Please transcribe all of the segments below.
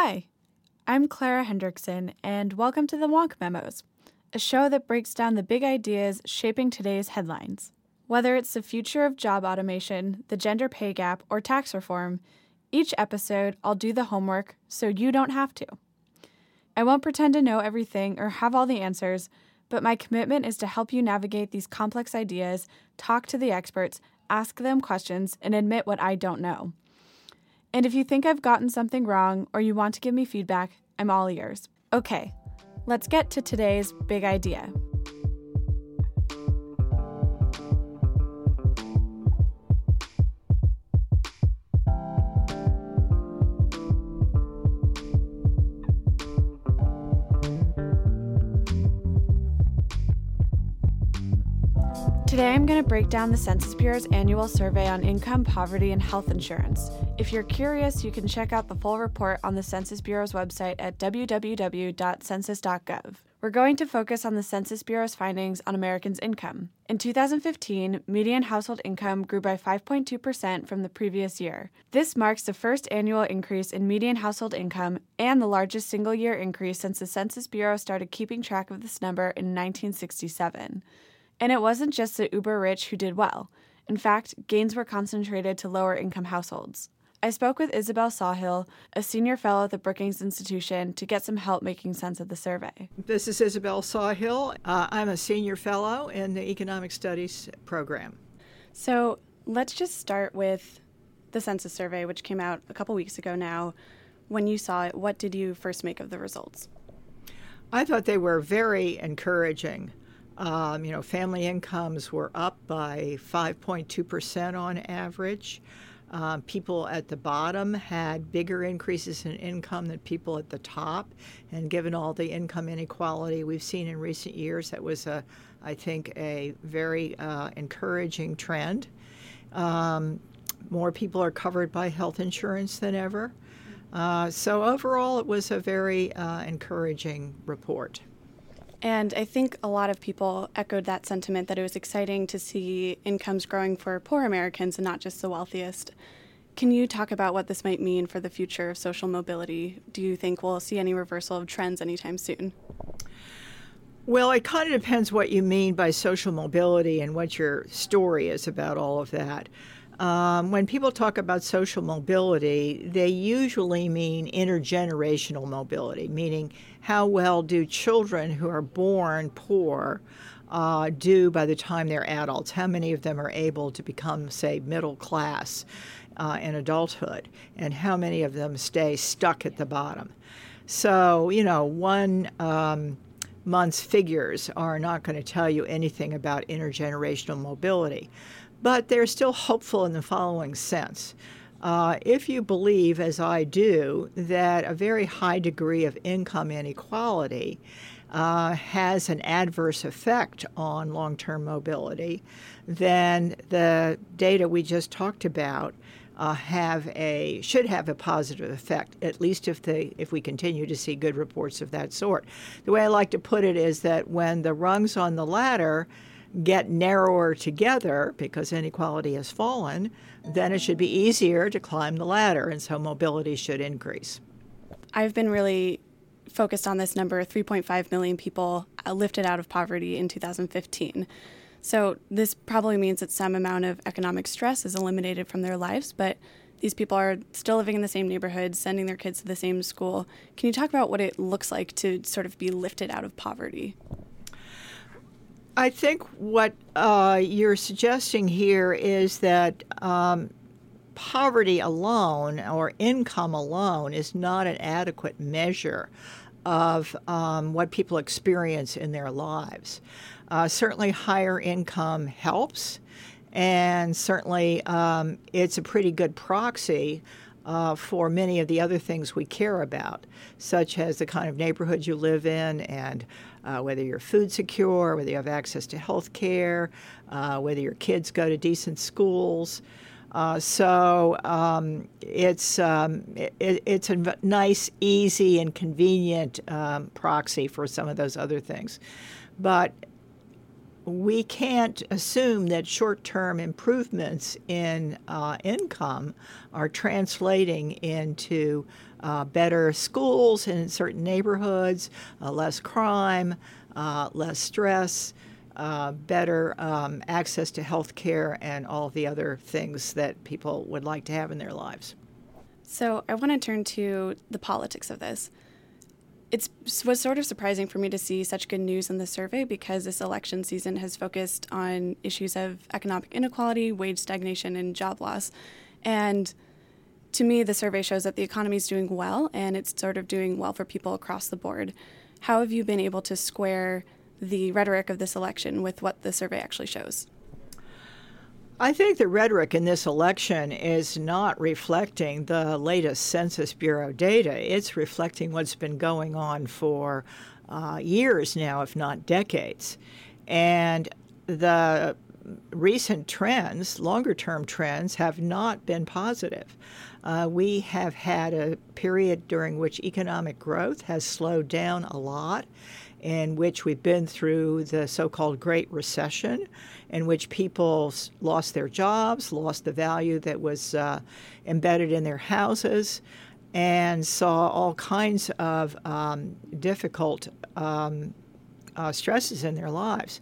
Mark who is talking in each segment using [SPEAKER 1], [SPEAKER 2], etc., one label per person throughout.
[SPEAKER 1] Hi, I'm Clara Hendrickson, and welcome to the Wonk Memos, a show that breaks down the big ideas shaping today's headlines. Whether it's the future of job automation, the gender pay gap, or tax reform, each episode I'll do the homework so you don't have to. I won't pretend to know everything or have all the answers, but my commitment is to help you navigate these complex ideas, talk to the experts, ask them questions, and admit what I don't know. And if you think I've gotten something wrong or you want to give me feedback, I'm all ears. Okay, let's get to today's big idea. Today, I'm going to break down the Census Bureau's annual survey on income, poverty, and health insurance. If you're curious, you can check out the full report on the Census Bureau's website at www.census.gov. We're going to focus on the Census Bureau's findings on Americans' income. In 2015, median household income grew by 5.2% from the previous year. This marks the first annual increase in median household income and the largest single year increase since the Census Bureau started keeping track of this number in 1967. And it wasn't just the uber rich who did well. In fact, gains were concentrated to lower income households. I spoke with Isabel Sawhill, a senior fellow at the Brookings Institution, to get some help making sense of the survey.
[SPEAKER 2] This is Isabel Sawhill. Uh, I'm a senior fellow in the Economic Studies program.
[SPEAKER 1] So let's just start with the census survey, which came out a couple weeks ago now. When you saw it, what did you first make of the results?
[SPEAKER 2] I thought they were very encouraging. Um, you know, family incomes were up by 5.2% on average. Um, people at the bottom had bigger increases in income than people at the top. And given all the income inequality we've seen in recent years, that was, a, I think, a very uh, encouraging trend. Um, more people are covered by health insurance than ever. Uh, so, overall, it was a very uh, encouraging report.
[SPEAKER 1] And I think a lot of people echoed that sentiment that it was exciting to see incomes growing for poor Americans and not just the wealthiest. Can you talk about what this might mean for the future of social mobility? Do you think we'll see any reversal of trends anytime soon?
[SPEAKER 2] Well, it kind of depends what you mean by social mobility and what your story is about all of that. Um, when people talk about social mobility, they usually mean intergenerational mobility, meaning how well do children who are born poor uh, do by the time they're adults? How many of them are able to become, say, middle class uh, in adulthood? And how many of them stay stuck at the bottom? So, you know, one. Um, month's figures are not going to tell you anything about intergenerational mobility but they're still hopeful in the following sense. Uh, if you believe, as I do, that a very high degree of income inequality uh, has an adverse effect on long term mobility, then the data we just talked about uh, have a should have a positive effect, at least if they if we continue to see good reports of that sort. The way I like to put it is that when the rungs on the ladder get narrower together because inequality has fallen, then it should be easier to climb the ladder, and so mobility should increase.
[SPEAKER 1] I've been really focused on this number 3.5 million people uh, lifted out of poverty in 2015. So, this probably means that some amount of economic stress is eliminated from their lives, but these people are still living in the same neighborhood, sending their kids to the same school. Can you talk about what it looks like to sort of be lifted out of poverty?
[SPEAKER 2] I think what uh, you're suggesting here is that um, poverty alone or income alone is not an adequate measure of um, what people experience in their lives. Uh, certainly, higher income helps, and certainly um, it's a pretty good proxy uh, for many of the other things we care about, such as the kind of neighborhood you live in and uh, whether you're food secure, whether you have access to health care, uh, whether your kids go to decent schools. Uh, so um, it's um, it, it's a nice, easy, and convenient um, proxy for some of those other things. But we can't assume that short term improvements in uh, income are translating into uh, better schools in certain neighborhoods, uh, less crime, uh, less stress. Uh, better um, access to health care and all the other things that people would like to have in their lives.
[SPEAKER 3] So, I want to turn to the politics of this it was sort of surprising for me to see such good news in the survey because this election season has focused on issues of economic inequality, wage stagnation, and job loss. And to me, the survey shows that the economy is doing well and it's sort of doing well for people across the board. How have you been able to square the rhetoric of this election with what the survey actually shows?
[SPEAKER 2] I think the rhetoric in this election is not reflecting the latest Census Bureau data. It's reflecting what's been going on for uh, years now, if not decades. And the recent trends, longer term trends, have not been positive. Uh, we have had a period during which economic growth has slowed down a lot, in which we've been through the so called Great Recession in which people lost their jobs, lost the value that was uh, embedded in their houses, and saw all kinds of um, difficult um, uh, stresses in their lives.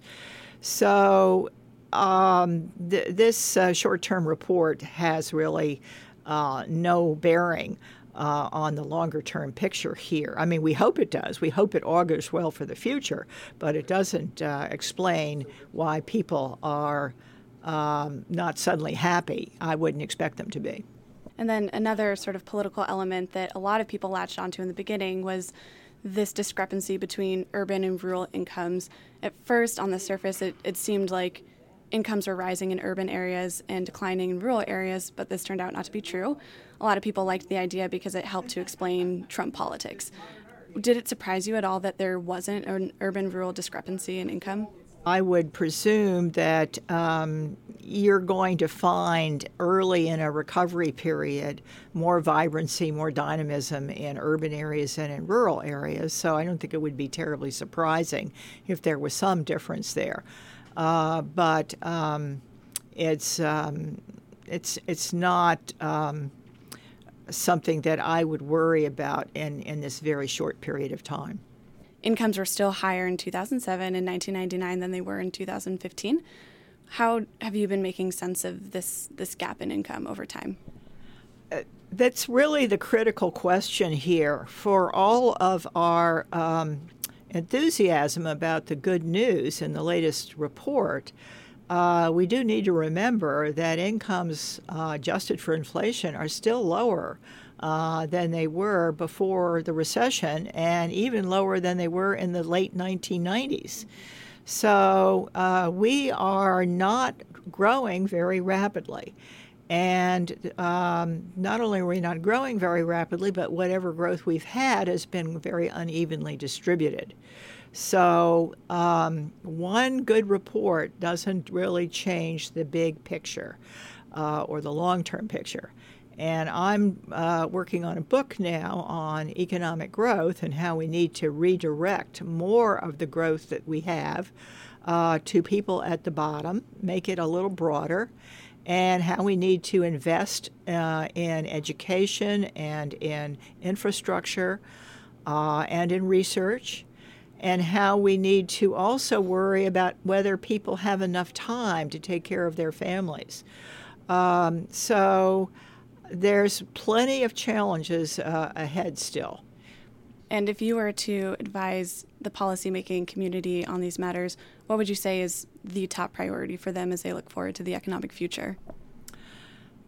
[SPEAKER 2] So, um, th- this uh, short term report has really uh, no bearing uh, on the longer term picture here. I mean, we hope it does. We hope it augurs well for the future, but it doesn't uh, explain why people are um, not suddenly happy. I wouldn't expect them to be.
[SPEAKER 3] And then another sort of political element that a lot of people latched onto in the beginning was this discrepancy between urban and rural incomes. At first, on the surface, it, it seemed like incomes were rising in urban areas and declining in rural areas, but this turned out not to be true a lot of people liked the idea because it helped to explain Trump politics. Did it surprise you at all that there wasn't an urban rural discrepancy in income?
[SPEAKER 2] I would presume that um, you're going to find early in a recovery period more vibrancy, more dynamism in urban areas than in rural areas. So I don't think it would be terribly surprising if there was some difference there. Uh, but um, it's um, it's it's not um, something that I would worry about in, in this very short period of time.
[SPEAKER 3] Incomes were still higher in 2007 and 1999 than they were in 2015. How have you been making sense of this, this gap in income over time?
[SPEAKER 2] Uh, that's really the critical question here. For all of our um, enthusiasm about the good news in the latest report, uh, we do need to remember that incomes uh, adjusted for inflation are still lower uh, than they were before the recession and even lower than they were in the late 1990s. So uh, we are not growing very rapidly. And um, not only are we not growing very rapidly, but whatever growth we've had has been very unevenly distributed. So, um, one good report doesn't really change the big picture uh, or the long term picture. And I'm uh, working on a book now on economic growth and how we need to redirect more of the growth that we have uh, to people at the bottom, make it a little broader, and how we need to invest uh, in education and in infrastructure uh, and in research and how we need to also worry about whether people have enough time to take care of their families. Um, so there's plenty of challenges uh, ahead still.
[SPEAKER 3] And if you were to advise the policymaking community on these matters, what would you say is the top priority for them as they look forward to the economic future?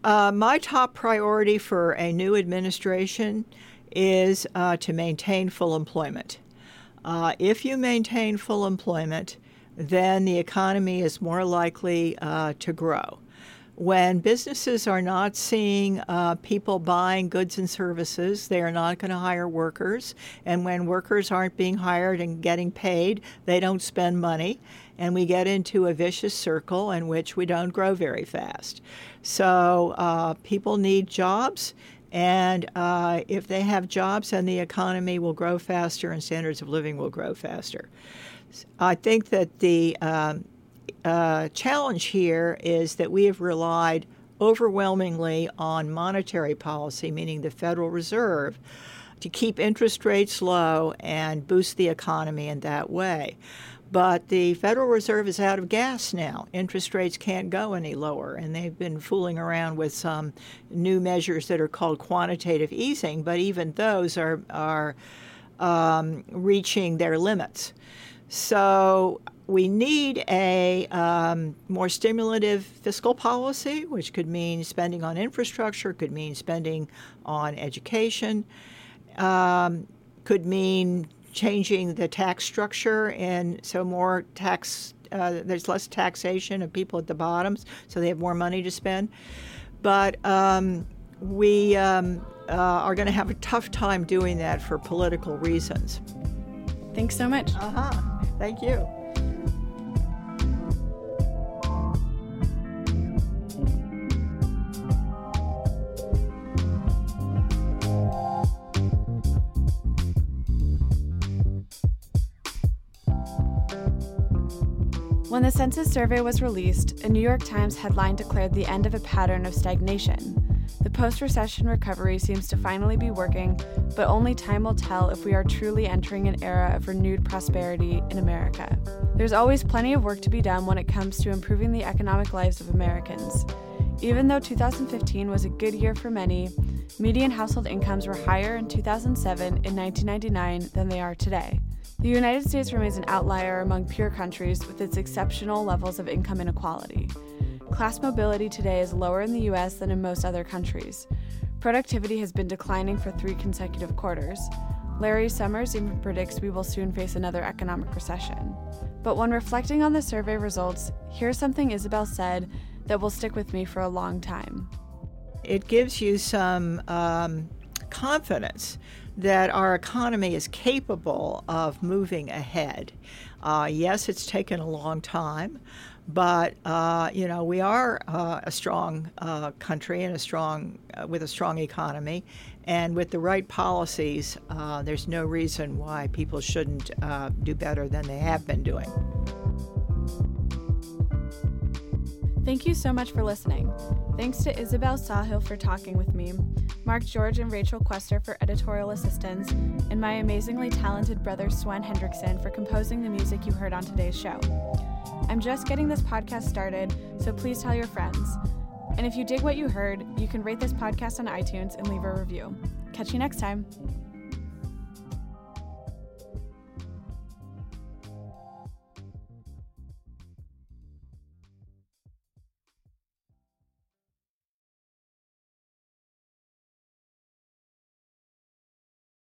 [SPEAKER 2] Uh, my top priority for a new administration is uh, to maintain full employment. Uh, if you maintain full employment, then the economy is more likely uh, to grow. When businesses are not seeing uh, people buying goods and services, they are not going to hire workers. And when workers aren't being hired and getting paid, they don't spend money. And we get into a vicious circle in which we don't grow very fast. So uh, people need jobs and uh, if they have jobs, then the economy will grow faster and standards of living will grow faster. I think that the um, uh, challenge here is that we have relied overwhelmingly on monetary policy, meaning the Federal Reserve, to keep interest rates low and boost the economy in that way. But the Federal Reserve is out of gas now. Interest rates can't go any lower, and they've been fooling around with some new measures that are called quantitative easing, but even those are, are um, reaching their limits. So we need a um, more stimulative fiscal policy, which could mean spending on infrastructure, could mean spending on education, um, could mean changing the tax structure and so more tax. Uh, there's less taxation of people at the bottoms, so they have more money to spend. But um, we um, uh, are going to have a tough time doing that for political reasons.
[SPEAKER 1] Thanks so much.
[SPEAKER 2] Uh huh. Thank you.
[SPEAKER 1] When the census survey was released, a New York Times headline declared the end of a pattern of stagnation. The post recession recovery seems to finally be working, but only time will tell if we are truly entering an era of renewed prosperity in America. There's always plenty of work to be done when it comes to improving the economic lives of Americans. Even though 2015 was a good year for many, median household incomes were higher in 2007 and 1999 than they are today. The United States remains an outlier among peer countries with its exceptional levels of income inequality. Class mobility today is lower in the US than in most other countries. Productivity has been declining for three consecutive quarters. Larry Summers even predicts we will soon face another economic recession. But when reflecting on the survey results, here's something Isabel said that will stick with me for a long time.
[SPEAKER 2] It gives you some um, confidence that our economy is capable of moving ahead. Uh, yes, it's taken a long time, but uh, you know we are uh, a strong uh, country and a strong uh, with a strong economy, and with the right policies, uh, there's no reason why people shouldn't do better than they have been doing.
[SPEAKER 1] Thank you so much for listening. Thanks to Isabel Sawhill for talking with me, Mark George and Rachel Quester for editorial assistance, and my amazingly talented brother Swen Hendrickson for composing the music you heard on today's show. I'm just getting this podcast started, so please tell your friends. And if you dig what you heard, you can rate this podcast on iTunes and leave a review. Catch you next time.